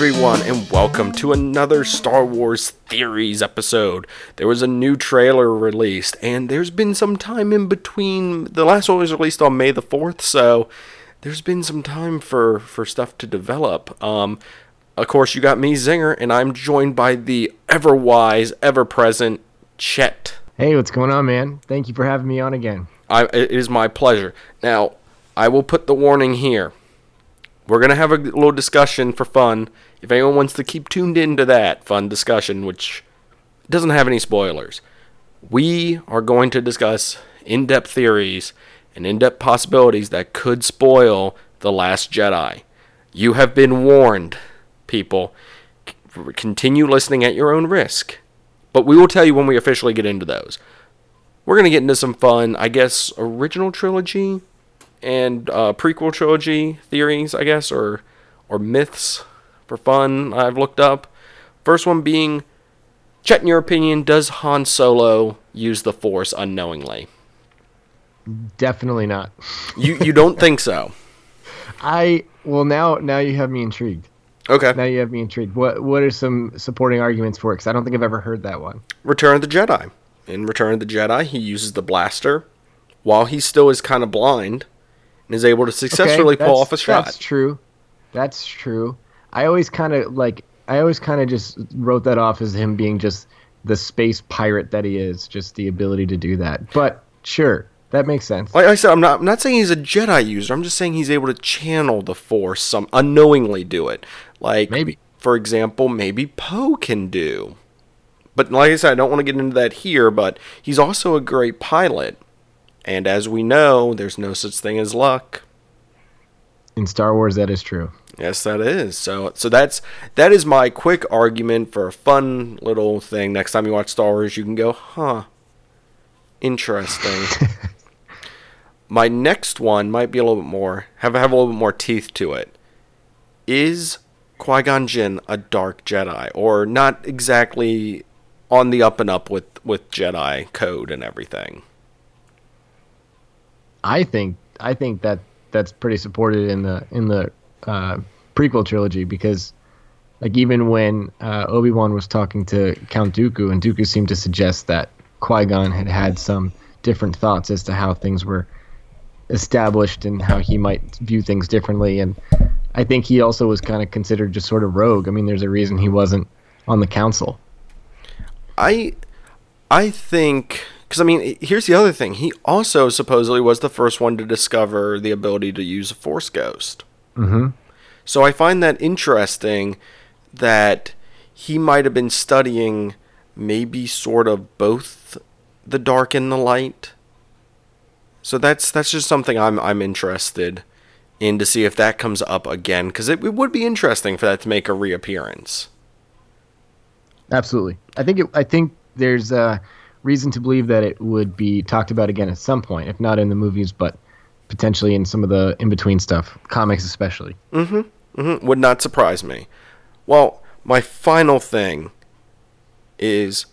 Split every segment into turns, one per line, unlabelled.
everyone, and welcome to another Star Wars Theories episode. There was a new trailer released, and there's been some time in between. The last one was released on May the 4th, so there's been some time for, for stuff to develop. Um, of course, you got me, Zinger, and I'm joined by the ever wise, ever present Chet.
Hey, what's going on, man? Thank you for having me on again.
I, it is my pleasure. Now, I will put the warning here. We're going to have a little discussion for fun. If anyone wants to keep tuned into that fun discussion, which doesn't have any spoilers, we are going to discuss in depth theories and in depth possibilities that could spoil The Last Jedi. You have been warned, people. Continue listening at your own risk. But we will tell you when we officially get into those. We're going to get into some fun, I guess, original trilogy and uh, prequel trilogy theories, I guess, or or myths for fun. I've looked up. First one being, Chet, in your opinion, does Han Solo use the Force unknowingly?
Definitely not.
You you don't think so?
I well now now you have me intrigued.
Okay.
Now you have me intrigued. What what are some supporting arguments for it? Because I don't think I've ever heard that one.
Return of the Jedi. In Return of the Jedi, he uses the blaster while he still is kind of blind and is able to successfully
Okay,
pull off a shot.
That's true. That's true. I always kind of like. I always kind of just wrote that off as him being just the space pirate that he is, just the ability to do that. But sure, that makes sense.
Like I said, I'm not I'm not saying he's a Jedi user. I'm just saying he's able to channel the Force, some unknowingly do it. Like
Maybe.
for example, maybe Poe can do. But like I said, I don't want to get into that here. But he's also a great pilot, and as we know, there's no such thing as luck.
In Star Wars, that is true.
Yes, that is. So so that's that is my quick argument for a fun little thing. Next time you watch Star Wars, you can go, huh? Interesting. my next one might be a little bit more have have a little bit more teeth to it. Is Qui Gon Jinn a dark Jedi, or not exactly on the up and up with with Jedi code and everything?
I think I think that that's pretty supported in the in the uh, prequel trilogy because like even when uh, Obi Wan was talking to Count Dooku and Dooku seemed to suggest that Qui Gon had had some different thoughts as to how things were established and how he might view things differently and I think he also was kind of considered just sort of rogue. I mean, there's a reason he wasn't on the council.
I I think because I mean here's the other thing. He also supposedly was the first one to discover the ability to use a Force Ghost.
Mm-hmm.
So I find that interesting that he might have been studying maybe sort of both the dark and the light. So that's that's just something I'm I'm interested in to see if that comes up again because it, it would be interesting for that to make a reappearance.
Absolutely. I think it, I think there's uh, reason to believe that it would be talked about again at some point, if not in the movies, but potentially in some of the in between stuff, comics especially.
hmm Would not surprise me. Well, my final thing is,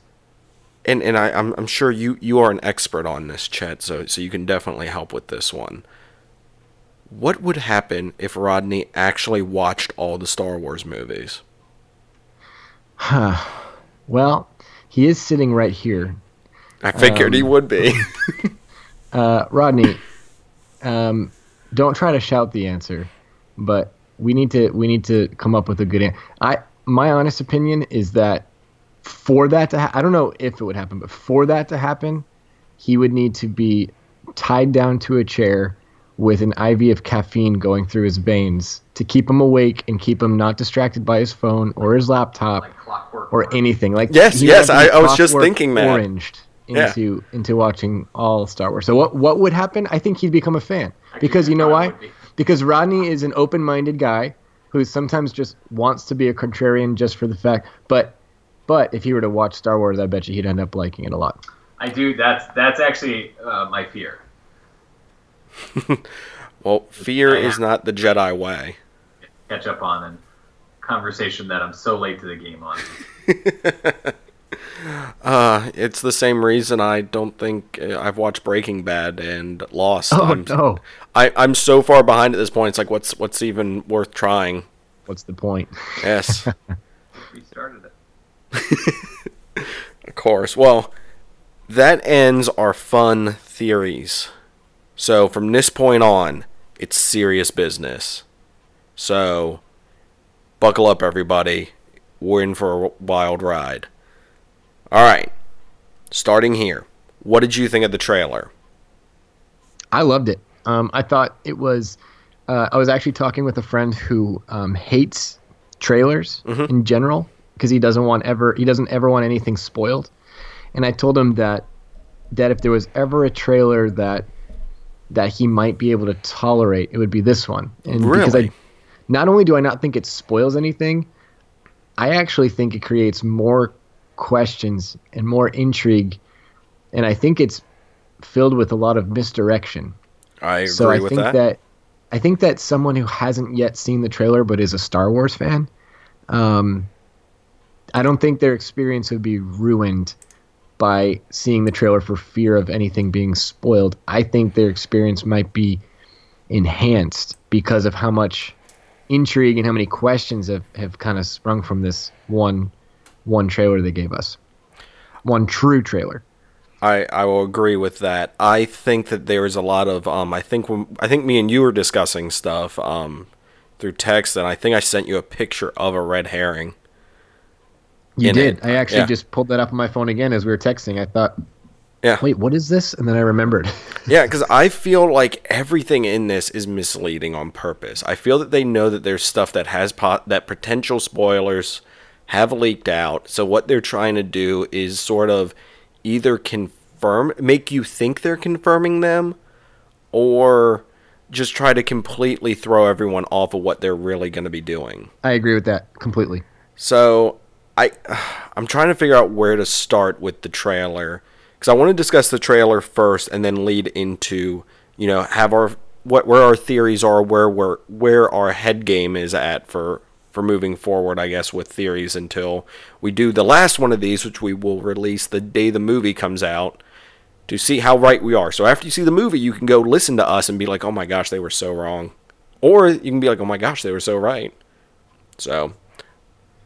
and and I, I'm I'm sure you you are an expert on this, Chet. So so you can definitely help with this one. What would happen if Rodney actually watched all the Star Wars movies? Huh.
Well, he is sitting right here.
I figured he
Um,
would be.
Uh, Rodney, um, don't try to shout the answer, but we need to we need to come up with a good answer. I my honest opinion is that for that to ha- I don't know if it would happen, but for that to happen, he would need to be tied down to a chair with an IV of caffeine going through his veins to keep him awake and keep him not distracted by his phone or his laptop or anything. Like
Yes, yes,
have to be
I- I was just
clockwork
thinking that.
Oranged
Yeah.
into into watching all Star Wars. So what what would happen? I think he'd become a fan because you know why? Because Rodney is an open-minded guy who sometimes just wants to be a contrarian just for the fact. But but if he were to watch Star Wars, I bet you he'd end up liking it a lot.
I do. That's that's actually uh, my fear.
well, fear is not the Jedi way.
Catch up on and conversation that I'm so late to the game on.
Uh, it's the same reason I don't think uh, I've watched Breaking Bad and Lost.
Oh
I'm,
no!
I, I'm so far behind at this point. It's like, what's what's even worth trying?
what's the point?
Yes.
We started it.
Of course. Well, that ends our fun theories. So from this point on, it's serious business. So buckle up, everybody. We're in for a wild ride. All right. Starting here. What did you think of the trailer?
I loved it. Um, I thought it was. Uh, I was actually talking with a friend who um, hates trailers
Mhm.
in general because he doesn't want ever he doesn't ever want anything spoiled, and I told him that that if there was ever a trailer that that he might be able to tolerate, it would be this one. And because I, not only do I not think it spoils anything, I actually think it creates more questions and more intrigue, and I think it's filled with a lot of misdirection.
I agree
So I
with
think
that.
I think that someone who hasn't yet seen the trailer but is a Star Wars fan, um, I don't think their experience would be ruined by seeing the trailer for fear of anything being spoiled. I think their experience might be enhanced because of how much intrigue and how many questions have, have kind of sprung from this one one trailer they gave us. One true trailer.
I, I will agree with that. I think that there is a lot of um I think when I think me and you were discussing stuff um through text and I think I sent you a picture of a red herring.
You did.
it.
I actually
Yeah.
just pulled that up on my phone again as we were texting. I thought,
Yeah.
wait, what is this? And then I remembered.
Yeah, because I feel like everything in this is misleading on purpose. I feel that they know that there's stuff that has pot that potential spoilers have leaked out. So what they're trying to do is sort of either confirm, make you think they're confirming them, or just try to completely throw everyone off of what they're really going to be doing.
I agree with that completely.
So I I'm trying to figure out where to start with the trailer because I want to discuss the trailer first and then lead into you know have our what where our theories are where we're where our head game is at for for moving forward I guess with theories until we do the last one of these which we will release the day the movie comes out to see how right we are. So after you see the movie you can go listen to us and be like oh my gosh they were so wrong or you can be like oh my gosh they were so right. So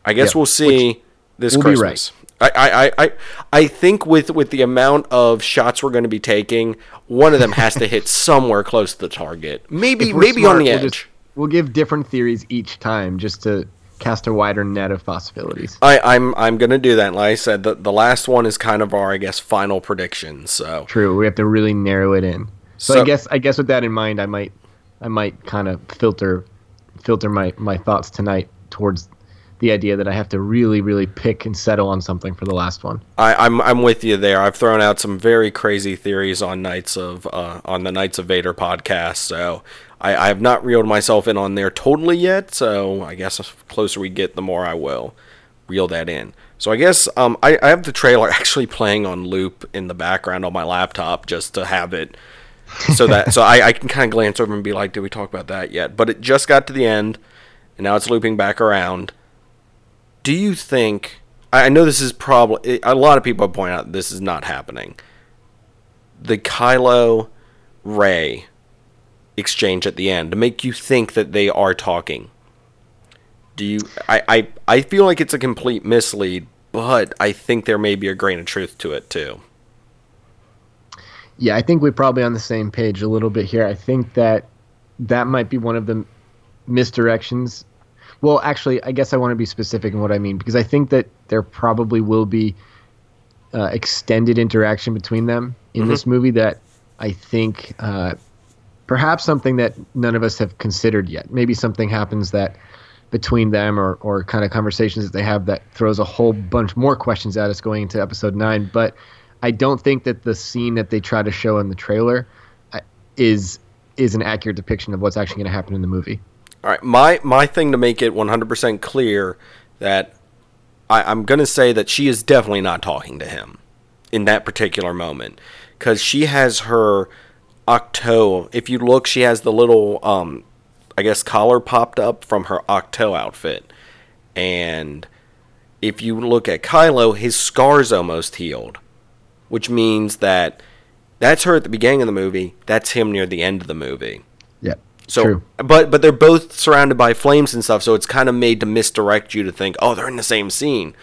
I guess
Yeah,
we'll see this
we'll
Christmas. I, I, I, I, I think with, with the amount of shots we're going to be taking, one of them has to hit somewhere close to the target. Maybe maybe on
smart,
the
we'll
edge.
just- we'll give different theories each time just to cast a wider net of possibilities.
I, I'm I'm gonna do that. Like I said, the, the last one is kind of our I guess final prediction. So
True. We have to really narrow it in. So,
So-
I guess I guess with that in mind, I might I might kind of filter filter my my thoughts tonight towards the idea that I have to really really pick and settle on something for the last one.
I, I'm I'm with you there. I've thrown out some very crazy theories on Knights of uh, on the Knights of Vader podcast. So I, I have not reeled myself in on there totally yet. So I guess the closer we get, the more I will reel that in. So I guess um, I, I have the trailer actually playing on loop in the background on my laptop just to have it so that so I, I can kind of glance over and be like, did we talk about that yet? But it just got to the end, and now it's looping back around. Do you think? I know this is probably a lot of people point out this is not happening. The Kylo Rey exchange at the end to make you think that they are talking. Do you? I, I I feel like it's a complete mislead, but I think there may be a grain of truth to it too.
Yeah, I think we're probably on the same page a little bit here. I think that that might be one of the misdirections. Well, actually, I guess I want to be specific in what I mean because I think that there probably will be uh, extended interaction between them in this movie that I think uh, perhaps something that none of us have considered yet. Maybe something happens that between them or, or kind of conversations that they have that throws a whole bunch more questions at us going into episode nine. But I don't think that the scene that they try to show in the trailer uh, is is an accurate depiction of what's actually going to happen in the movie.
All right, my my thing to make it 100% clear that I, I'm gonna say that she is definitely not talking to him in that particular moment because she has her octo. If you look, she has the little um, I guess collar popped up from her octo outfit, and if you look at Kylo, his scars almost healed, which means that that's her at the beginning of the movie. That's him near the end of the movie.
Yeah.
So,
True.
but but they're both surrounded by flames and stuff, so it's kind of made to misdirect you to think, oh, they're in the same scene.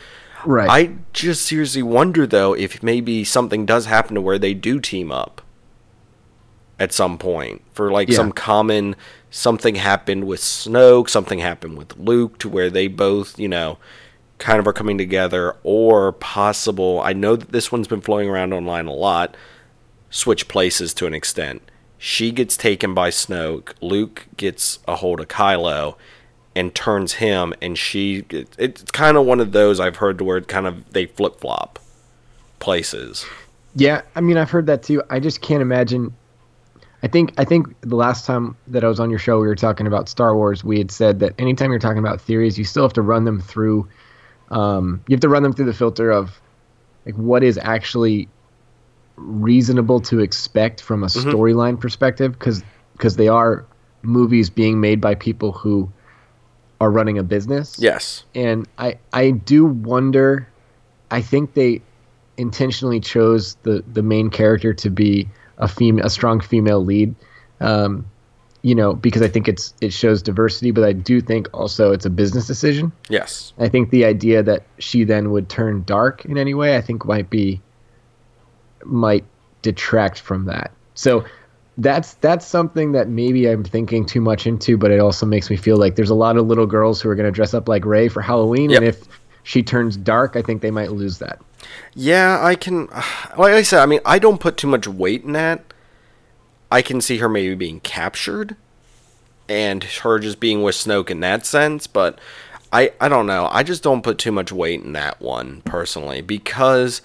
Right.
I just seriously wonder though if maybe something does happen to where they do team up at some point for like
Yeah.
some common something happened with Snoke, something happened with Luke to where they both, you know, kind of are coming together or possible I know that this one's been flowing around online a lot switch places to an extent. She gets taken by Snoke, Luke gets a hold of Kylo and turns him and she it, it's kind of one of those I've heard to where it kind of they flip-flop places.
Yeah, I mean, I've heard that too. I just can't imagine. I think I think the last time that I was on your show, we were talking about Star Wars. We had said that anytime you're talking about theories, you still have to run them through. Um, you have to run them through the filter of like what is actually reasonable to expect from a storyline perspective, because because they are movies being made by people who are running a business
Yes.
and I I do wonder. I think they intentionally chose the the main character to be a female, a strong female lead. Um, you know, because I think it's it shows diversity, but I do think also it's a business decision.
Yes.
I think the idea that she then would turn dark in any way, I think might be might detract from that. So that's that's something that maybe I'm thinking too much into, but it also makes me feel like there's a lot of little girls who are going to dress up like Rey for Halloween,
Yep.
and if she turns dark, I think they might lose that.
Yeah, I can. Like I said, I mean, I don't put too much weight in that. I can see her maybe being captured, and her just being with Snoke in that sense. But I, I don't know. I just don't put too much weight in that one personally because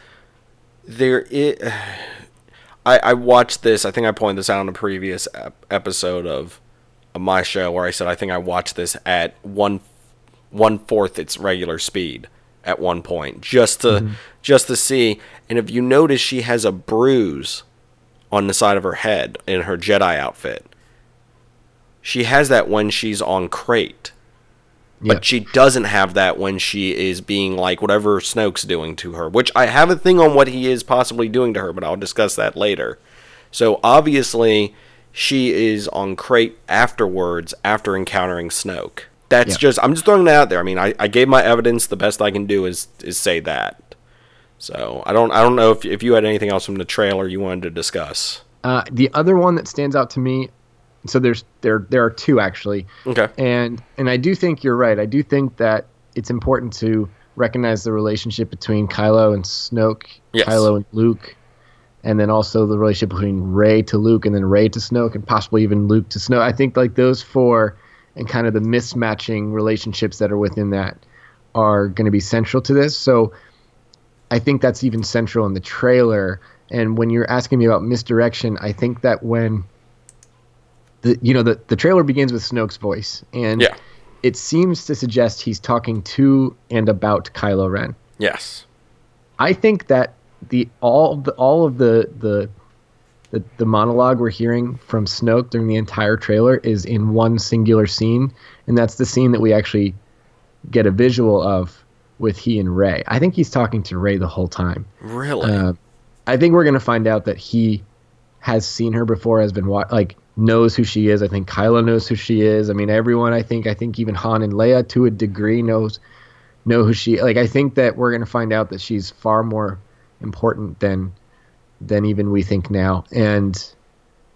there i I, I watched this. I think I pointed this out in a previous ep- episode of, of my show where I said I think I watched this at one one fourth its regular speed at one point just to mm-hmm. just to see. And if you notice, she has a bruise on the side of her head in her Jedi outfit. She has that when she's on Crait. But she doesn't have that when she is being like whatever Snoke's doing to her, which I have a thing on what he is possibly doing to her, but I'll discuss that later. So obviously, she is on Crait afterwards after encountering Snoke. That's
Yeah.
just I'm just throwing that out there. I mean, I, I gave my evidence. The best I can do is is say that. So I don't I don't know if if you had anything else from the trailer you wanted to discuss.
Uh, the other one that stands out to me, so there's there there are two actually.
Okay.
and and I do think you're right. I do think that it's important to recognize the relationship between Kylo and Snoke,
Yes.
Kylo and Luke, and then also the relationship between Rey to Luke, and then Rey to Snoke, and possibly even Luke to Snoke. I think like those four and kind of the mismatching relationships that are within that are going to be central to this. So I think that's even central in the trailer. And when you're asking me about misdirection, I think that when the you know the, the trailer begins with Snoke's voice, and
Yeah.
it seems to suggest he's talking to and about Kylo Ren.
Yes.
I think that the all the all of the the the, the monologue we're hearing from Snoke during the entire trailer is in one singular scene, and that's the scene that we actually get a visual of with he and Rey. I think he's talking to Rey the whole time.
Really.
Uh, I think we're gonna find out that he has seen her before, has been wa- like knows who she is. I think Kylo knows who she is. I mean, everyone. I think. I think even Han and Leia, to a degree, knows know who she. Like, I think that we're gonna find out that she's far more important than than even we think now. And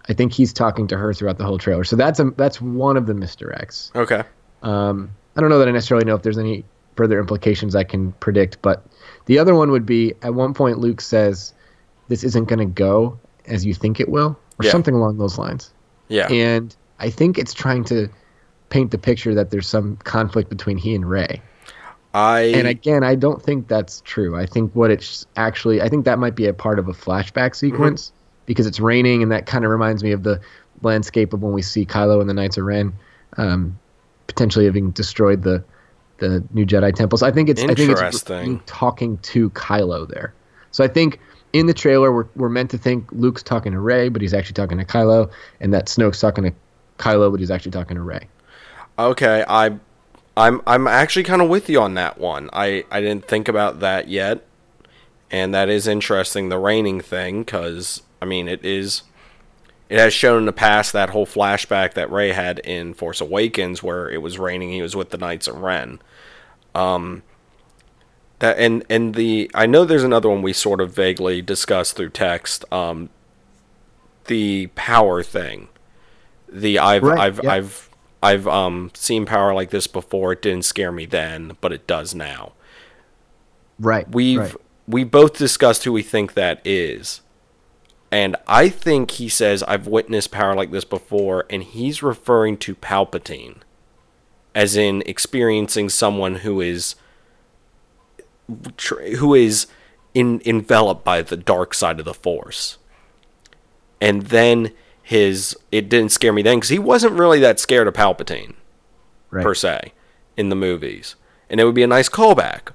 I think he's talking to her throughout the whole trailer. So that's a that's one of the misdirects.
okay.
Um, I don't know that I necessarily know if there's any further implications I can predict, but the other one would be at one point Luke says, "This isn't going to go as you think it will," or
Yeah.
something along those lines.
Yeah.
And I think it's trying to paint the picture that there's some conflict between he and Rey.
I
And again, I don't think that's true. I think what it's actually, I think that might be a part of a flashback sequence because it's raining, and that kind of reminds me of the landscape of when we see Kylo and the Knights of Ren um, potentially having destroyed the the new Jedi temples. I think it's I think it's
Interesting.
Talking to Kylo there. So I think in the trailer we're we're meant to think Luke's talking to Rey, but he's actually talking to Kylo, and that Snoke's talking to Kylo, but he's actually talking to Rey.
Okay, I, I'm I'm actually kind of with you on that one. I I didn't think about that yet, and that is interesting. The raining thing, because I mean, it is, it has shown in the past that whole flashback that Rey had in Force Awakens, where it was raining, he was with the Knights of Ren. Um, that and and the I know there's another one we sort of vaguely discussed through text. Um, the power thing. The I've
Right,
I've
yeah.
I've I've um seen power like this before. It didn't scare me then, but it does now.
Right.
We've
right.
we both discussed who we think that is. And I think he says I've witnessed power like this before and he's referring to Palpatine as in experiencing someone who is who is in, enveloped by the dark side of the force. And then his it didn't scare me then cuz he wasn't really that scared of Palpatine
right.
per se in the movies. And it would be a nice callback.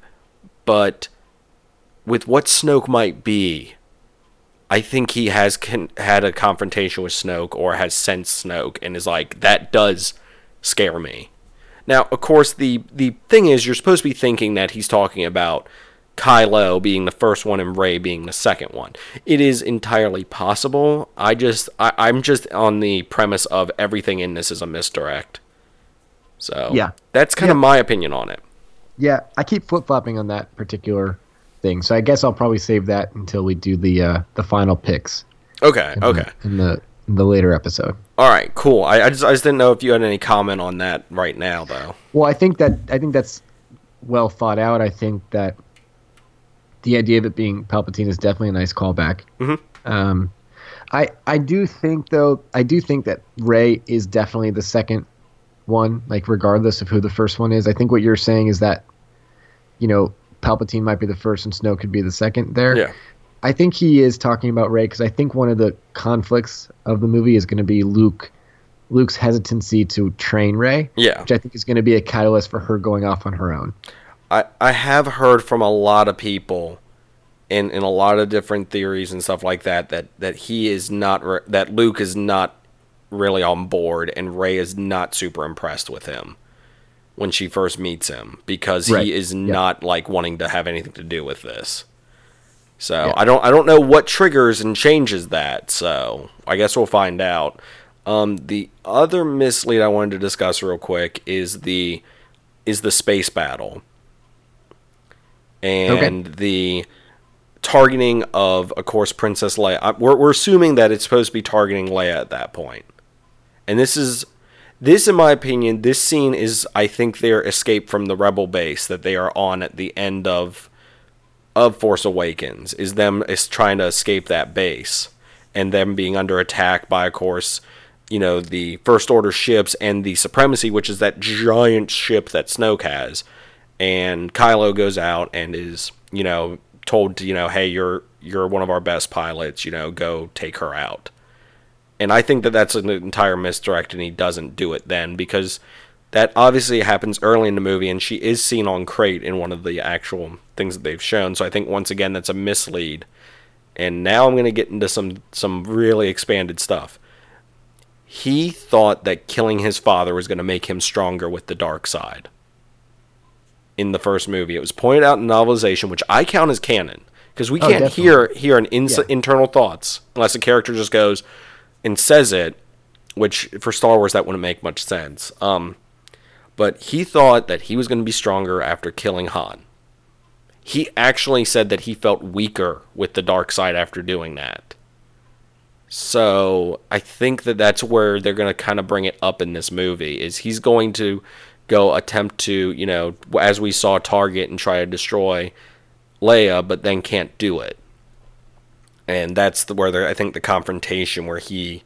But with what Snoke might be, I think he has con- had a confrontation with Snoke or has sensed Snoke and is like, that does scare me. Now, of course, the, the thing is, you're supposed to be thinking that he's talking about Kylo being the first one and Rey being the second one. It is entirely possible. I just, I, I'm just on the premise of everything in this is a misdirect. So
Yeah.
that's kind of my opinion on it.
Yeah, I keep flip flopping on that particular thing, so I guess I'll probably save that until we do the uh, the final picks.
Okay,
in the-
okay,
In the in the later episode.
all right, cool. I, I just I just didn't know if you had any comment on that right now, though.
Well, I think that I think that's well thought out. I think that the idea of it being Palpatine is definitely a nice callback.
Mhm.
Um, I I do think though I do think that Rey is definitely the second one, like regardless of who the first one is. I think what you're saying is that you know Palpatine might be the first and Snow could be the second there.
Yeah,
I think he is talking about Rey because I think one of the conflicts of the movie is going to be Luke, Luke's hesitancy to train Rey,
yeah.
which I think is going to be a catalyst for her going off on her own.
I I have heard from a lot of people, in in a lot of different theories and stuff like that that that he is not re- that Luke is not really on board and Rey is not super impressed with him when she first meets him because
Right,
he is not like wanting to have anything to do with this. So. I don't I don't know what triggers and changes that. So I guess we'll find out. Um, the other mislead I wanted to discuss real quick is the is the space battle and the targeting of, of course, Princess Leia. We're, we're assuming that it's supposed to be targeting Leia at that point. And this is, this, in my opinion, this scene is, I think, their escape from the Rebel base that they are on at the end of, of Force Awakens. Is them is trying to escape that base, and them being under attack by, of course, you know, the First Order ships and the Supremacy, which is that giant ship that Snoke has and Kylo goes out and is you know told to you know hey you're you're one of our best pilots you know go take her out. And I think that that's an entire misdirect and he doesn't do it then because that obviously happens early in the movie and she is seen on Crait in one of the actual things that they've shown. So I think once again that's a mislead. And now I'm going to get into some some really expanded stuff. He thought that killing his father was going to make him stronger with the dark side in the first movie. It was pointed out in novelization, which I count as canon because we
Oh,
can't
definitely.
hear hear an ins-
Yeah.
internal thoughts unless a character just goes and says it. Which for Star Wars that wouldn't make much sense. Um, but he thought that he was going to be stronger after killing Han. He actually said that he felt weaker with the dark side after doing that. So I think that that's where they're going to kind of bring it up in this movie. Is he's going to go attempt to, you know, as we saw Target and try to destroy Leia, but then can't do it. And that's the, where there, I think the confrontation where he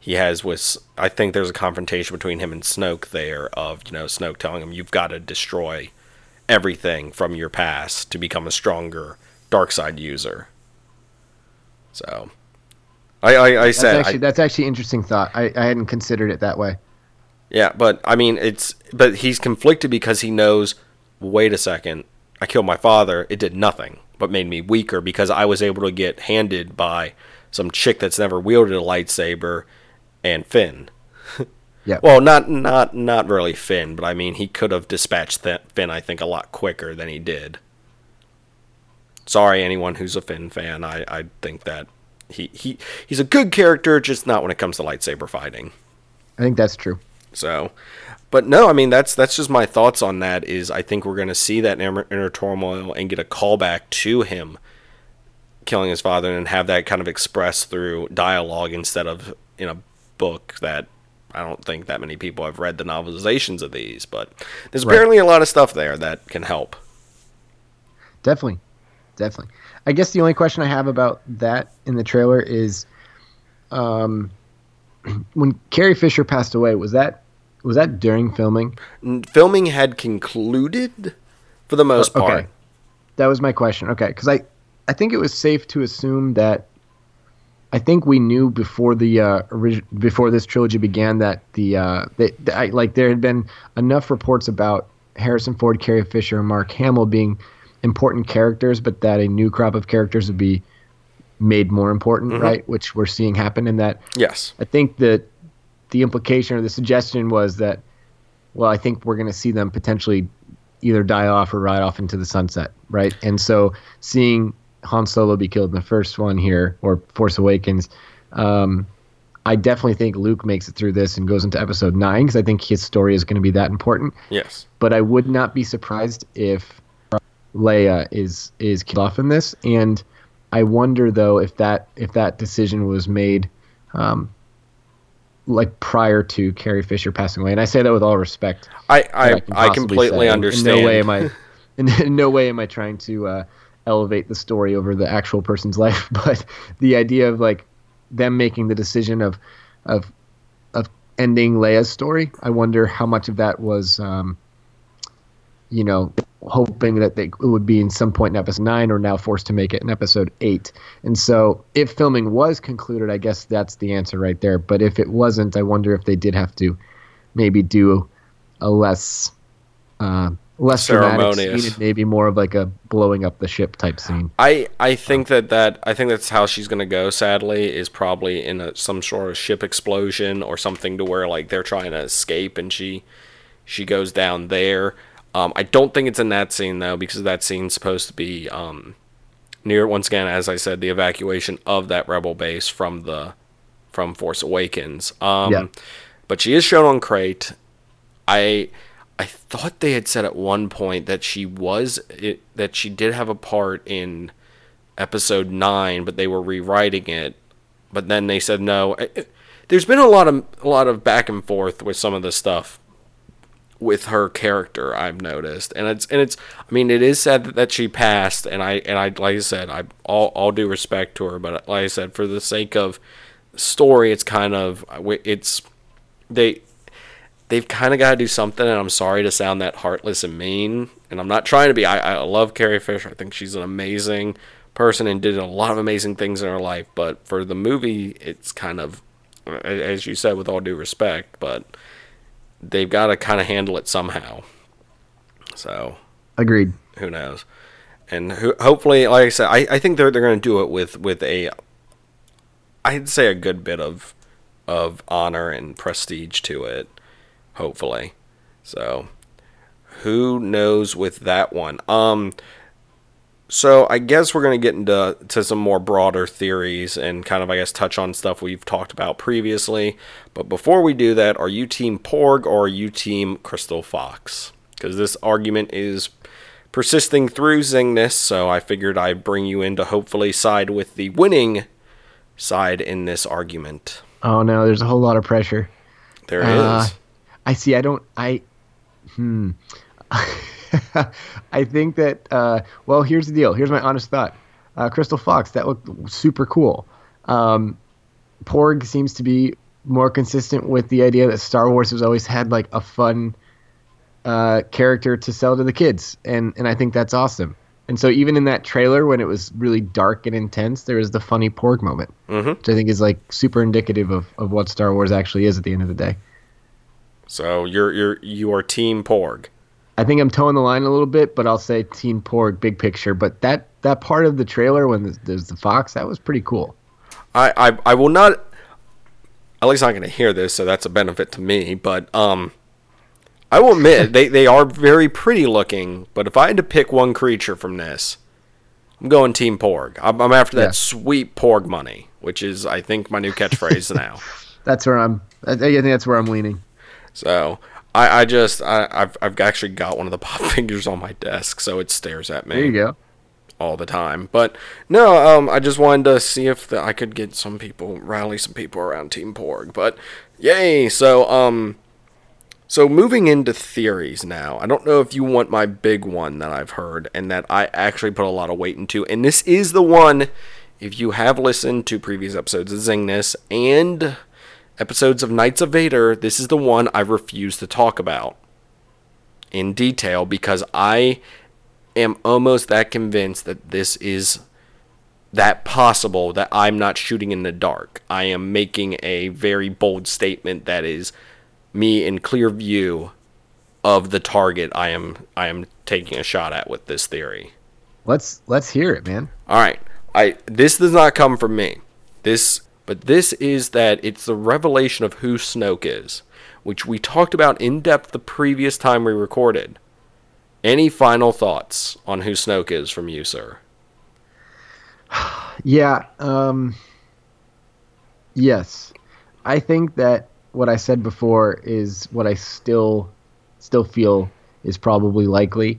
he has with I think there's a confrontation between him and Snoke there of you know Snoke telling him you've got to destroy everything from your past to become a stronger dark side user. So I I, I
That's
said
actually
I,
that's actually interesting thought. I, I hadn't considered it that way.
Yeah, but I mean, it's but he's conflicted because he knows. Wait a second, I killed my father. It did nothing, but made me weaker because I was able to get handed by some chick that's never wielded a lightsaber, and Finn.
Yeah.
Well, not not not really Finn, but I mean, he could have dispatched Finn. I think a lot quicker than he did. Sorry, anyone who's a Finn fan. I I think that he he he's a good character, just not when it comes to lightsaber fighting.
I think that's true.
So, but no, I mean that's that's just my thoughts on that. Is I think we're going to see that inner, inner turmoil and get a callback to him killing his father and have that kind of expressed through dialogue instead of in a book that I don't think that many people have read the novelizations of these, but there's
Right.
apparently a lot of stuff there that can help.
Definitely, definitely. I guess the only question I have about that in the trailer is, um, when Carrie Fisher passed away, was that was that during filming?
Filming had concluded for the most
Okay.
part.
That was my question. Okay, because I, I think it was safe to assume that. I think we knew before the uh, orig- before this trilogy began that the uh, they, I, like there had been enough reports about Harrison Ford, Carrie Fisher, and Mark Hamill being important characters, but that a new crop of characters would be made more important, right? Which we're seeing happen in that
Yes.
I think that the implication or the suggestion was that, well, I think we're going to see them potentially either die off or ride off into the sunset, right? And so seeing Han Solo be killed in the first one here, or Force Awakens, um, I definitely think Luke makes it through this and goes into Episode Nine because I think his story is going to be that important.
Yes.
But I would not be surprised if Leia is is killed off in this, and I wonder though if that if that decision was made, um, like prior to Carrie Fisher passing away. And I say that with all respect.
I
that
I, I completely
say.
understand.
In no way am I, in, in no way am I trying to uh, elevate the story over the actual person's life. But the idea of like them making the decision of of of ending Leia's story, I wonder how much of that was, um, you know, hoping that they it would be in some point in episode nine, or now forced to make it in episode eight. And so, if filming was concluded, I guess that's the answer right there. But if it wasn't, I wonder if they did have to maybe do a less uh, less dramatic
Ceremonious.
scene, maybe more of like a blowing up the ship type scene.
I, I think that, that I think that's how she's gonna go. Sadly, is probably in a, some sort of ship explosion or something to where like they're trying to escape and she she goes down there. Um, I don't think it's in that scene though because that scene's supposed to be um, near once again as I said the evacuation of that rebel base from the from Force Awakens. Um,
Yeah.
But she is shown on Crait. I I thought they had said at one point that she was it, that she did have a part in episode 9 but they were rewriting it but then they said no eh, there's been a lot of a lot of back and forth with some of the stuff with her character I've noticed. And it's and it's I mean it is sad that she passed and I and I like I said I all all due respect to her but like I said for the sake of story it's kind of it's they they've kind of got to do something and i'm sorry to sound that heartless and mean and i'm not trying to be. I, I love carrie fisher. I think she's an amazing person and did a lot of amazing things in her life but for the movie it's kind of as you said with all due respect but they've got to kind of handle it somehow. So
Agreed.
who knows? And who, hopefully like i said i, I think they're, they're going to do it with with a i'd say a good bit of of honor and prestige to it hopefully. So who knows with that one? Um so i guess we're going to get into to some more broader theories and kind of i guess touch on stuff we've talked about previously but before we do that are you team porg or are you team crystal fox because this argument is persisting through zingness so i figured i'd bring you in to hopefully side with the winning side in this argument
Oh no, there's a whole lot of pressure.
There is.
Uh, I see. I don't. I. Hmm. I think that. Uh, well, here's the deal. Here's my honest thought. Uh, Crystal Fox. That looked super cool. Um, Porg seems to be more consistent with the idea that Star Wars has always had like a fun uh, character to sell to the kids, and and I think that's awesome. And so even in that trailer, when it was really dark and intense, there was the funny Porg moment,
Mhm.
which I think is like super indicative of, of what Star Wars actually is at the end of the day.
So you're you're you are Team Porg.
I think I'm towing the line a little bit, but I'll say Teen Porg, big picture. But that that part of the trailer when there's, the fox, that was pretty cool.
I I, I will not. At least I'm not going to hear this, so that's a benefit to me. But um, I will admit they they are very pretty looking. But if I had to pick one creature from this, I'm going Team Porg. I'm, I'm after that
Yeah.
sweet Porg money, which is, I think, my new catchphrase now.
That's where I'm. I think that's where I'm leaning.
So I, I just, I, I've, I've actually got one of the pop figures on my desk, so it stares at me.
There you go.
all the time. But no, um, I just wanted to see if the, I could get some people, rally some people around Team Porg. But yay! So um, so moving into theories now. I don't know if you want my big one that I've heard and that I actually put a lot of weight into, and this is the one. If you have listened to previous episodes of Zingness and episodes of Knights of Vader, this is the one I refuse to talk about in detail because I am almost that convinced that this is that possible that I'm not shooting in the dark. I am making a very bold statement that is me in clear view of the target I am I am taking a shot at with this theory.
Let's let's hear it, man.
All right. I this does not come from me. This but this is that it's the revelation of who Snoke is, which we talked about in depth the previous time we recorded. Any final thoughts on who Snoke is from you, sir?
Yeah. Um, yes, I think that what I said before is what I still still feel is probably likely.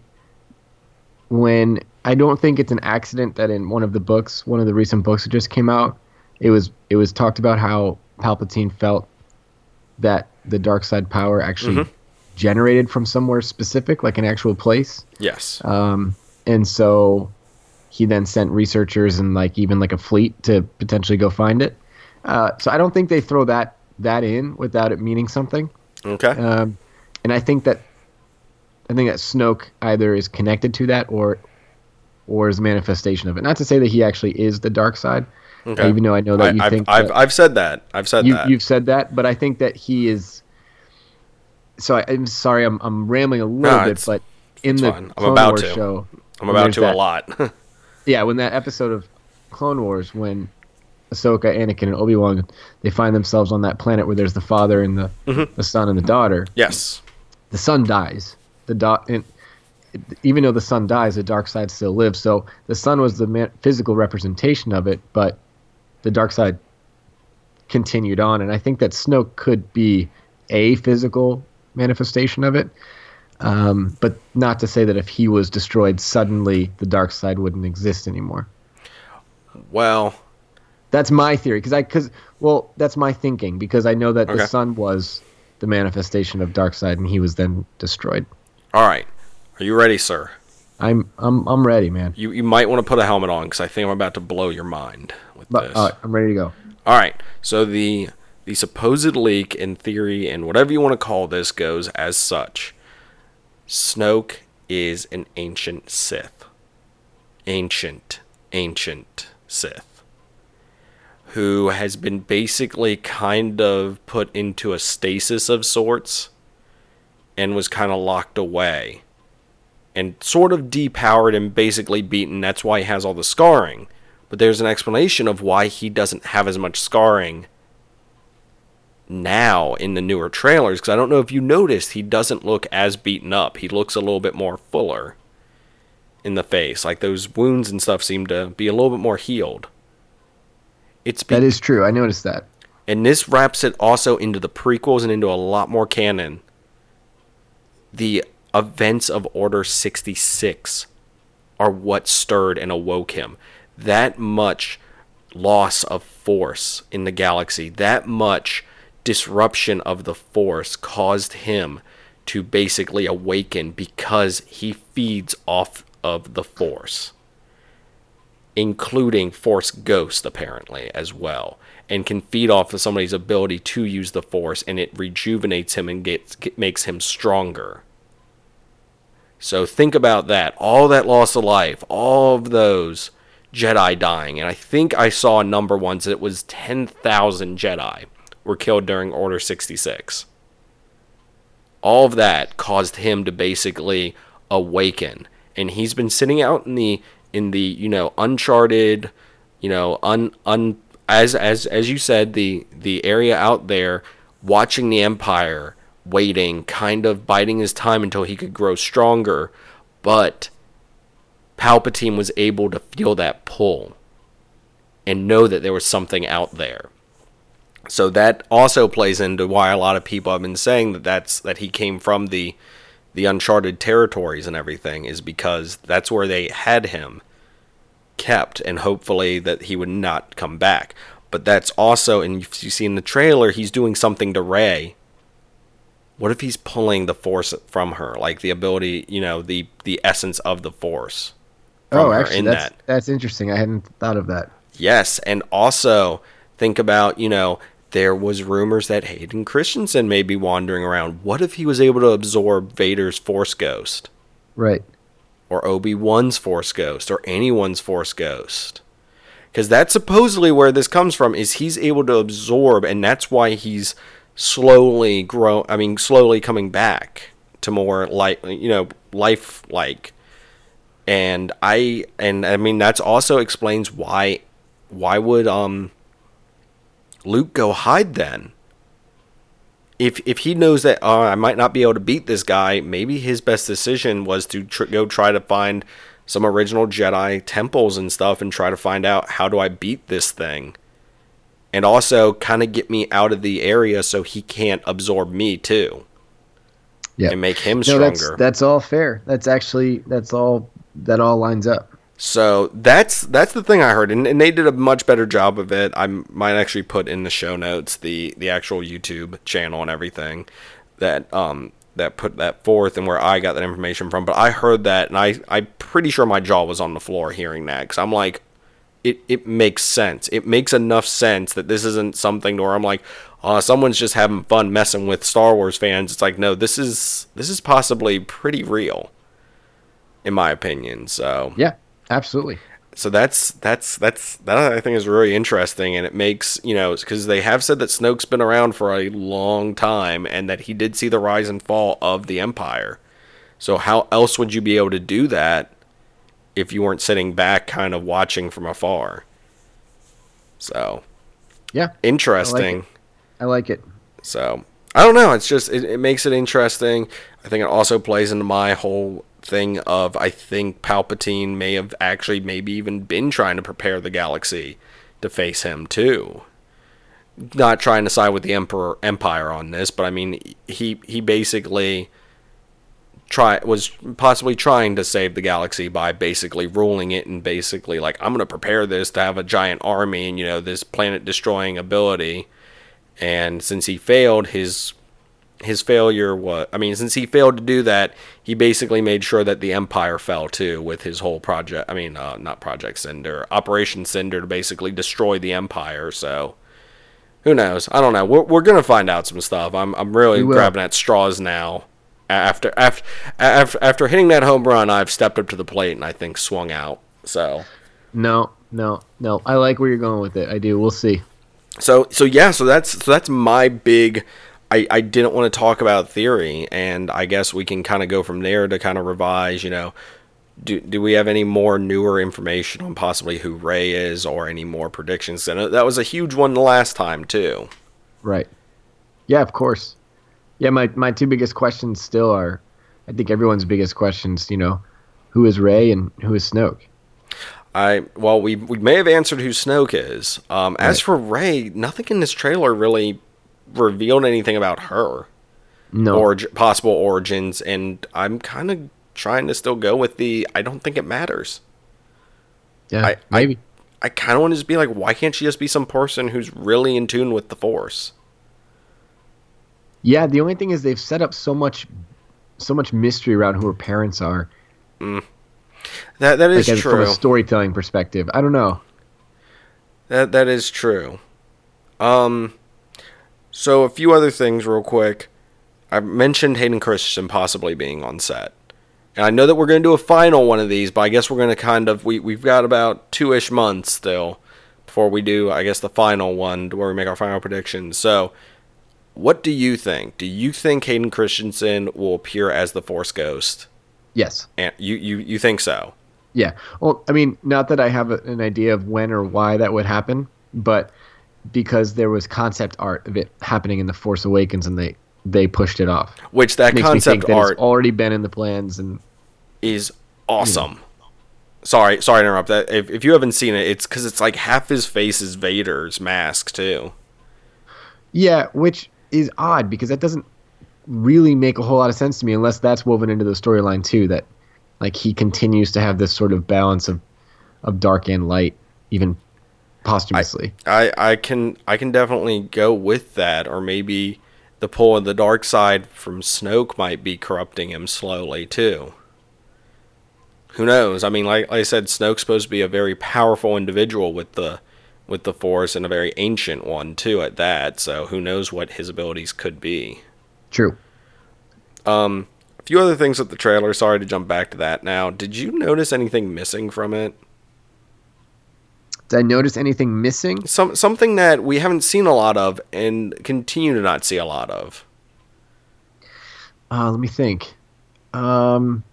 When I don't think it's an accident that in one of the books, one of the recent books that just came out, it was it was talked about how Palpatine felt that the dark side power actually generated from somewhere specific, like an actual place.
Yes.
Um, and so he then sent researchers and like even like a fleet to potentially go find it. Uh, so I don't think they throw that that in without it meaning something.
Okay.
Um, and I think that I think that Snoke either is connected to that or or is a manifestation of it. Not to say that he actually is the dark side,
Okay.
even though I know that you
I, have
think
I've,
that-
I've said that. I've said
you,
that.
you've said that, but I think that he is. So I, I'm sorry, I'm I'm rambling a little
No,
bit, but in the
fine. I'm
Clone
about
Wars
to.
show,
I'm about to
that-
a lot.
Yeah, when that episode of Clone Wars, when Ahsoka, Anakin, and Obi Wan, they find themselves on that planet where there's the father and the
Mm-hmm.
the son and the daughter.
yes.
The son dies. The and even though the son dies, the dark side still lives. So the son was the man- physical representation of it, but the dark side continued on. And I think that Snoke could be a physical manifestation of it. Um, but not to say that if he was destroyed suddenly, the dark side wouldn't exist anymore.
Well,
That's my theory because I because well that's my thinking because I know that
Okay.
the son was the manifestation of dark side and he was then destroyed.
all right. Are you ready, sir?
I'm I'm I'm ready, man.
You you might want to put a helmet on because I think I'm about to blow your mind
But
this.
uh, I'm ready to go.
All right. So the the supposed leak in theory and whatever you want to call this goes as such. Snoke is an ancient Sith. Ancient, ancient Sith. Who has been basically kind of put into a stasis of sorts and was kind of locked away and sort of depowered and basically beaten. That's why he has all the scarring. But there's an explanation of why he doesn't have as much scarring now in the newer trailers. Because I don't know if you noticed, he doesn't look as beaten up. He looks a little bit more fuller in the face. Like those wounds and stuff seem to be a little bit more healed. It's be-
That is true. I noticed that.
and this wraps it also into the prequels and into a lot more canon. The events of Order 66 are what stirred and awoke him. That much loss of force in the galaxy, that much disruption of the force caused him to basically awaken because he feeds off of the force including Force Ghost, apparently, as well, and can feed off of somebody's ability to use the Force, and it rejuvenates him and gets, makes him stronger. So think about that. All that loss of life, all of those Jedi dying, and I think I saw a number once that it was 10,000 Jedi were killed during Order 66. All of that caused him to basically awaken, and he's been sitting out in the in the you know uncharted, you know un un as as as you said the the area out there watching the Empire waiting, kind of biding his time until he could grow stronger, but Palpatine was able to feel that pull and know that there was something out there. So that also plays into why a lot of people have been saying that that's that he came from the the uncharted territories and everything is because that's where they had him kept and hopefully that he would not come back. But that's also and if you see in the trailer he's doing something to Rey. What if he's pulling the force from her, like the ability, you know, the the essence of the force?
Oh, actually, that's
that.
that's interesting. I hadn't thought of that.
Yes, and also think about, you know, there was rumors that Hayden Christensen may be wandering around. What if he was able to absorb Vader's Force Ghost
Right.
or Obi-Wan's Force Ghost or anyone's Force Ghost? Cuz that's supposedly where this comes from is he's able to absorb and that's why he's slowly grow I mean slowly coming back to more like you know life like and I and I mean that's also explains why why would um Luke go hide then? If if he knows that oh, I might not be able to beat this guy, maybe his best decision was to tr- go try to find some original Jedi temples and stuff and try to find out how do I beat this thing. And also kind of get me out of the area so he can't absorb me too
Yeah.
and make him stronger.
No, that's that's all fair. That's actually that's all that all lines up.
So that's that's the thing I heard, and, and they did a much better job of it. I might actually put in the show notes the the actual YouTube channel and everything that um that put that forth and where I got that information from. But I heard that, and I I'm pretty sure my jaw was on the floor hearing that because I'm like, it it makes sense. It makes enough sense that this isn't something where I'm like, uh, someone's just having fun messing with Star Wars fans. It's like, no, this is this is possibly pretty real, in my opinion. So
Yeah, absolutely.
so that's that's that's that I think is really interesting, and it makes you know because they have said that Snoke's been around for a long time, and that he did see the rise and fall of the Empire. So how else would you be able to do that if you weren't sitting back, kind of watching from afar? So
Yeah,
interesting.
I like it.
So I don't know. It's just it, it makes it interesting. I think it also plays into my whole thing of I think Palpatine may have actually maybe even been trying to prepare the galaxy to face him too. Not trying to side with the Emperor Empire on this, but I mean he he basically try was possibly trying to save the galaxy by basically ruling it and basically like I'm going to prepare this to have a giant army and you know this planet destroying ability and since he failed his his failure was I mean since he failed to do that he basically made sure that the empire fell too with his whole project I mean uh, not project Cinder Operation Cinder to basically destroy the empire so who knows I don't know we're, we're gonna find out some stuff I'm I'm really grabbing at straws now after after after after hitting that home run I've stepped up to the plate and I think swung out so
No, no, no. I like where you're going with it. I do. We'll see.
So so yeah, so that's so that's my big I, I didn't want to talk about theory and I guess we can kind of go from there to kind of revise, you know, do do we have any more newer information on possibly who Rey is or any more predictions? And that was a huge one the last time too.
Right. Yeah, of course. Yeah, my my two biggest questions still are, I think everyone's biggest questions. You know, who is Rey and who is Snoke?
I well we we may have answered who Snoke is. Um, as for Rey, nothing in this trailer really revealed anything about her.
No.
orig- possible origins, and I'm kind of trying to still go with the I don't think it matters.
yeah,
I- I-
maybe.
I kind of want to just be like, why can't she just be some person who's really in tune with the Force?
yeah, the only thing is they've set up so much, so much mystery around who her parents are.
That that is
like as- from
true.
a storytelling perspective. I don't know.
That that is true. Um, so a few other things real quick. I mentioned Hayden Christensen possibly being on set, and I know that we're going to do a final one of these, but I guess we're going to kind of we we've got about two ish months still before we do I guess the final one where we make our final predictions. So, what do you think? Do you think Hayden Christensen will appear as the Force Ghost?
Yes.
And you you you think so?
Yeah. Well, I mean, not that I have an idea of when or why that would happen, but because there was concept art of it happening in the Force Awakens, and they they pushed it off.
Which that
Makes
concept
that
art
already been in the plans, and
is awesome. Sorry, sorry to interrupt. That if, if you haven't seen it, it's because it's like half his face is Vader's mask too.
Yeah, which is odd because that doesn't really make a whole lot of sense to me unless that's woven into the storyline too. That like he continues to have this sort of balance of of dark and light, even posthumously.
I, I can I can definitely go with that, or maybe the pull of the dark side from Snoke might be corrupting him slowly too. Who knows? I mean, like, like I said, Snoke's supposed to be a very powerful individual with the with the Force and a very ancient one too at that. So who knows what his abilities could be?
True.
Um, a few other things with the trailer. Sorry to jump back to that now. Did you notice anything missing from it?
Did I notice anything missing?
Some something that we haven't seen a lot of and continue to not see a lot of.
Uh, let me think. Um,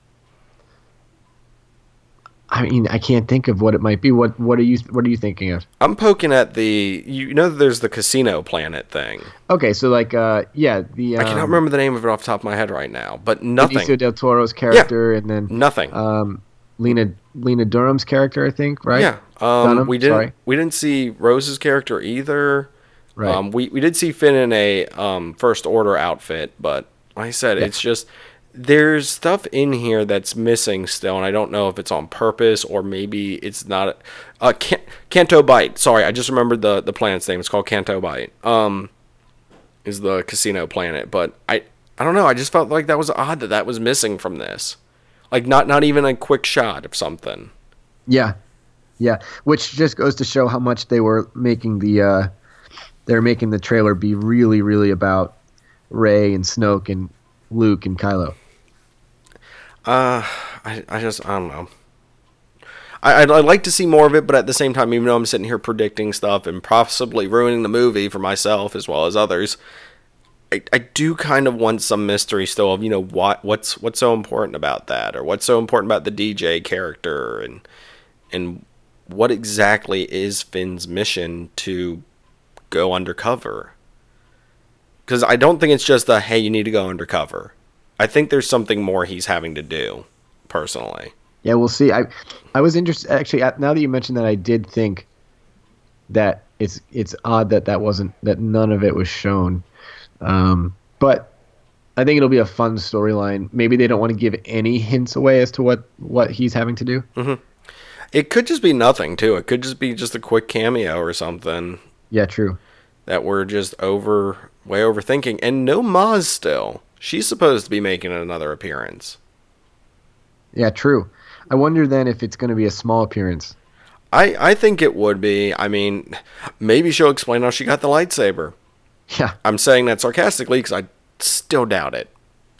I mean, I can't think of what it might be. What What are you What are you thinking of?
I'm poking at the you know that there's the casino planet thing.
Okay, so like, uh, yeah, the um,
I cannot remember the name of it off the top of my head right now, but nothing.
Benicio del Toro's character, and then
Nothing.
um, Lena Lena Durham's character, I think, right?
Yeah. Um,
Dunham,
we didn't
sorry.
we didn't see Rose's character either.
Right.
Um, we we did see Finn in a um, first order outfit, but like I said, it's just there's stuff in here that's missing still, and I don't know if it's on purpose or maybe it's not. Uh, Can- Canto Bight. Sorry, I just remembered the the planet's name. It's called Canto Bight. Um, is the casino planet, but I I don't know. I just felt like that was odd that that was missing from this. Like not not even a quick shot of something.
Yeah, yeah. Which just goes to show how much they were making the uh, they're making the trailer be really, really about Rey and Snoke and Luke and Kylo.
Uh, I, I just, I don't know. I, I'd, I'd like to see more of it, but at the same time, even though I'm sitting here predicting stuff and possibly ruining the movie for myself as well as others, I, I do kind of want some mystery still of, you know, what what's what's so important about that, or what's so important about the DJ character, and and what exactly is Finn's mission to go undercover? Because I don't think it's just a hey, you need to go undercover. I think there's something more he's having to do, personally.
Yeah, we'll see. I I was interested actually. Now that you mentioned that, I did think that it's it's odd that that wasn't that none of it was shown. Um, but I think it'll be a fun storyline. Maybe they don't want to give any hints away as to what what he's having to do.
It could just be nothing too. It could just be just a quick cameo or something
Yeah, true.
that we're just over way overthinking. And no Maz still. She's supposed to be making another appearance.
Yeah, true. I wonder then if it's going to be a small appearance.
I I think it would be. I mean, maybe she'll explain how she got the lightsaber.
Yeah,
I'm saying that sarcastically because I still doubt it.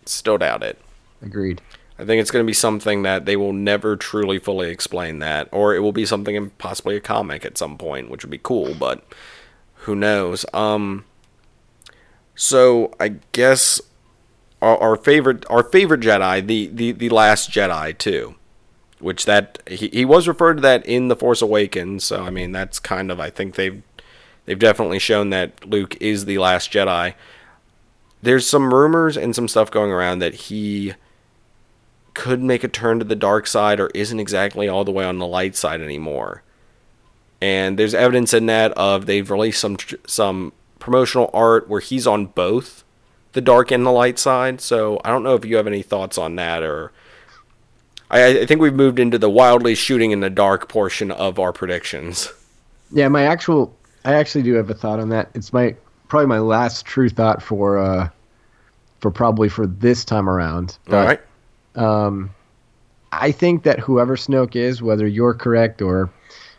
Still doubt it.
agreed.
I think it's going to be something that they will never truly fully explain that, or it will be something possibly a comic at some point, which would be cool, but who knows? Um, so I guess our, our favorite our favorite Jedi, the, the the last Jedi too, which that he, he was referred to that in the Force Awakens. So I mean that's kind of I think they've they've definitely shown that Luke is the last Jedi. There's some rumors and some stuff going around that he could make a turn to the dark side or isn't exactly all the way on the light side anymore. And there's evidence in that of they've released some some promotional art where he's on both the dark and the light side. So I don't know if you have any thoughts on that or I, I think we've moved into the wildly shooting in the dark portion of our predictions.
Yeah, my actual I actually do have a thought on that. It's my probably my last true thought for uh for probably for this time around.
All right.
um, I think that whoever Snoke is, whether you're correct or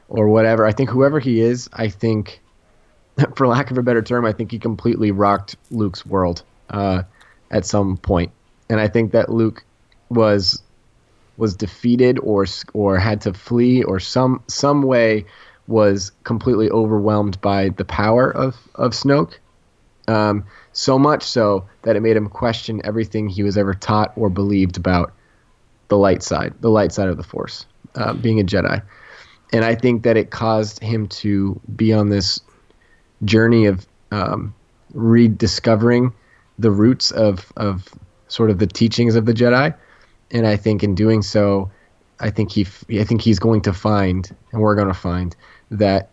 or whatever, I think whoever he is, I think, for lack of a better term, I think he completely rocked Luke's world uh, at some point, and I think that Luke was was defeated or or had to flee or some some way was completely overwhelmed by the power of of Snoke. Um, so much so that it made him question everything he was ever taught or believed about the light side, the light side of the Force, uh, being a Jedi. And I think that it caused him to be on this journey of um, rediscovering the roots of, of sort of the teachings of the Jedi. And I think in doing so, I think he I think he's going to find, and we're going to find that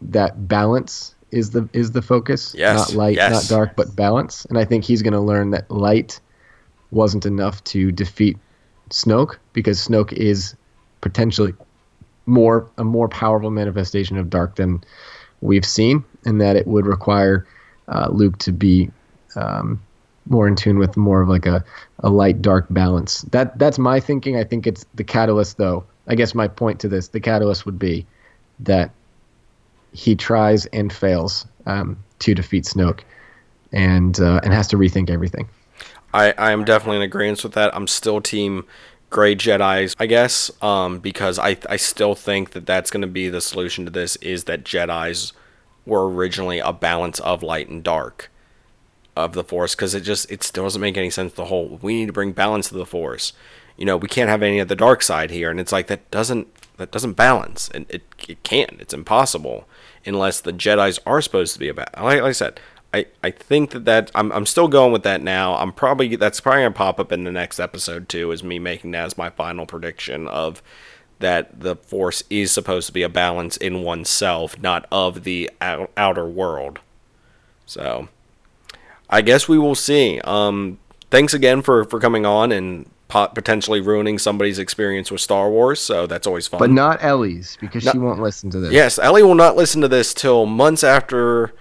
that balance is the is the focus.
Yes,
Not light,
yes.
not dark, but balance. And I think he's going to learn that light wasn't enough to defeat Snoke because Snoke is potentially more a more powerful manifestation of dark than we've seen, and that it would require uh, Luke to be um, more in tune with more of like a, a light dark balance. That that's my thinking. I think it's the catalyst though. I guess my point to this, the catalyst would be that he tries and fails um, to defeat Snoke, and uh, and has to rethink everything.
I, I am definitely in agreement with that. I'm still team gray Jedi's, I guess, um, because I, I still think that that's going to be the solution to this is that Jedi's were originally a balance of light and dark of the Force because it just it still doesn't make any sense. The whole we need to bring balance to the Force. You know, we can't have any of the dark side here, and it's like that doesn't that doesn't balance, and it it can't. It's impossible unless the Jedi's are supposed to be about. Like, like I said, I, I think that that I'm, I'm still going with that now. I'm probably that's probably gonna pop up in the next episode too, is me making that as my final prediction of that the force is supposed to be a balance in oneself, not of the out, outer world. So, I guess we will see. Um, thanks again for for coming on and potentially ruining somebody's experience with Star Wars. So that's always fun.
But not Ellie's because
No-
she won't listen to this.
Yes, Ellie will not listen to this till months after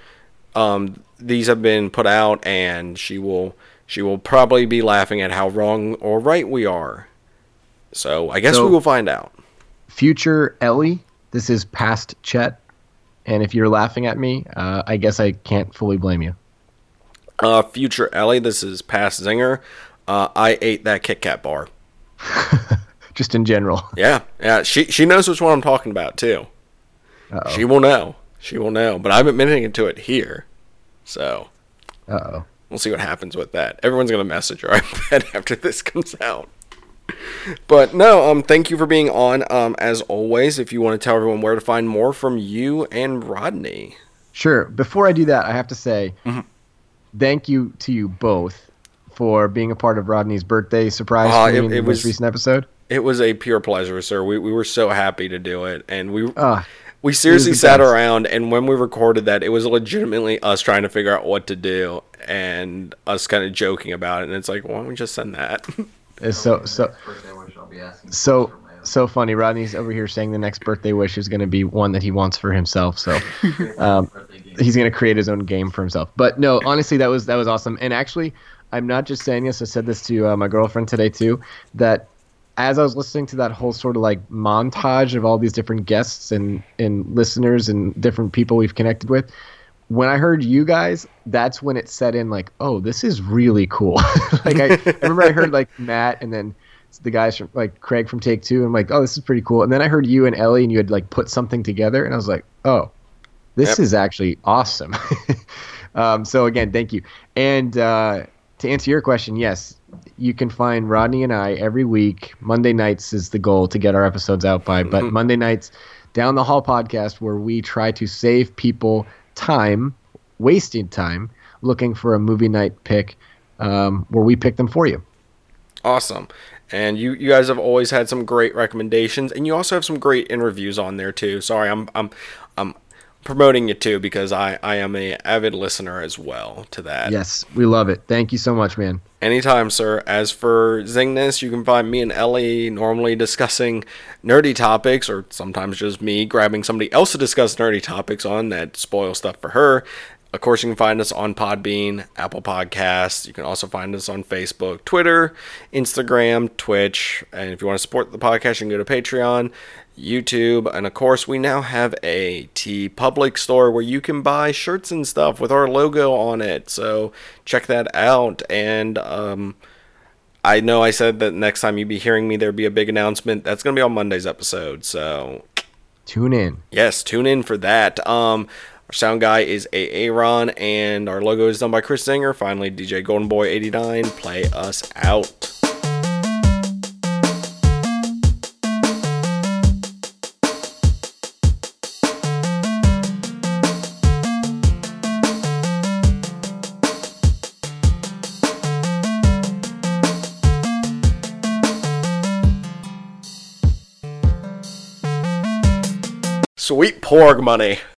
um, these have been put out, and she will she will probably be laughing at how wrong or right we are. So I guess
So-
we will find out.
future Ellie, this is past Chet, and if you're laughing at me, uh, I guess I can't fully blame you.
Uh, future Ellie, this is past Zinger. Uh, I ate that Kit Kat bar.
Just in general.
Yeah, yeah. She she knows which one I'm talking about too.
Uh
She will know. She will know. But I'm admitting to it here. So
oh.
We'll see what happens with that. Everyone's gonna message her, I bet, after this comes out. But no, um, thank you for being on. Um, as always, if you want to tell everyone where to find more from you and Rodney.
Sure. Before I do that, I have to say
Mm-hmm.
thank you to you both for being a part of Rodney's birthday surprise
Uh, it- it was-
recent episode.
It was a pure pleasure, sir. We we were so happy to do it, and we
Uh,
we seriously sat
best.
around, and when we recorded that, it was legitimately us trying to figure out what to do, and us kind of joking about it. And it's like, why don't we just send that?
it's so so
Birthday wish I'll be asking
so
for my own.
so funny. Rodney's over here saying the next birthday wish is going to be one that he wants for himself. So um, he's going to create his own game for himself. But no, honestly, that was that was awesome. And actually, I'm not just saying this. I said this to uh, my girlfriend today too. That as I was listening to that whole sort of like montage of all these different guests and and listeners and different people we've connected with. When I heard you guys, that's when it set in like, oh, this is really cool. like I, I remember I heard like Matt and then the guys from like Craig from Take Two. And I'm like, oh, this is pretty cool. And then I heard you and Ellie and you had like put something together, and I was like, oh, this
Yep.
is actually awesome. um, so again, thank you. And uh, to answer your question, yes, you can find Rodney and I every week. Monday nights is the goal to get our episodes out by, but
Mhm.
Monday nights, down the hall podcast, where we try to save people time, wasting time, looking for a movie night pick, um, where we pick them for you.
Awesome. And you, you guys have always had some great recommendations, and you also have some great interviews on there too. Sorry, I'm I'm I'm promoting you too because I I am a avid listener as well to that.
Yes, we love it. Thank you so much, man.
Anytime, sir. As for Zingness, you can find me and Ellie normally discussing nerdy topics, or sometimes just me grabbing somebody else to discuss nerdy topics on that spoil stuff for her. Of course, you can find us on Podbean, Apple Podcasts. You can also find us on Facebook, Twitter, Instagram, Twitch. And if you want to support the podcast, you can go to Patreon, YouTube, and of course, we now have a TeePublic store where you can buy shirts and stuff with our logo on it. So check that out. And um, I know I said that next time you'd be hearing me, there'd be a big announcement. That's going to be on Monday's episode. So
Tune in.
yes, tune in for that. Um, our sound guy is Aaron, and our logo is done by Chris Singer. Finally, DJ Golden Boy 89, play us out. Sweet porg money.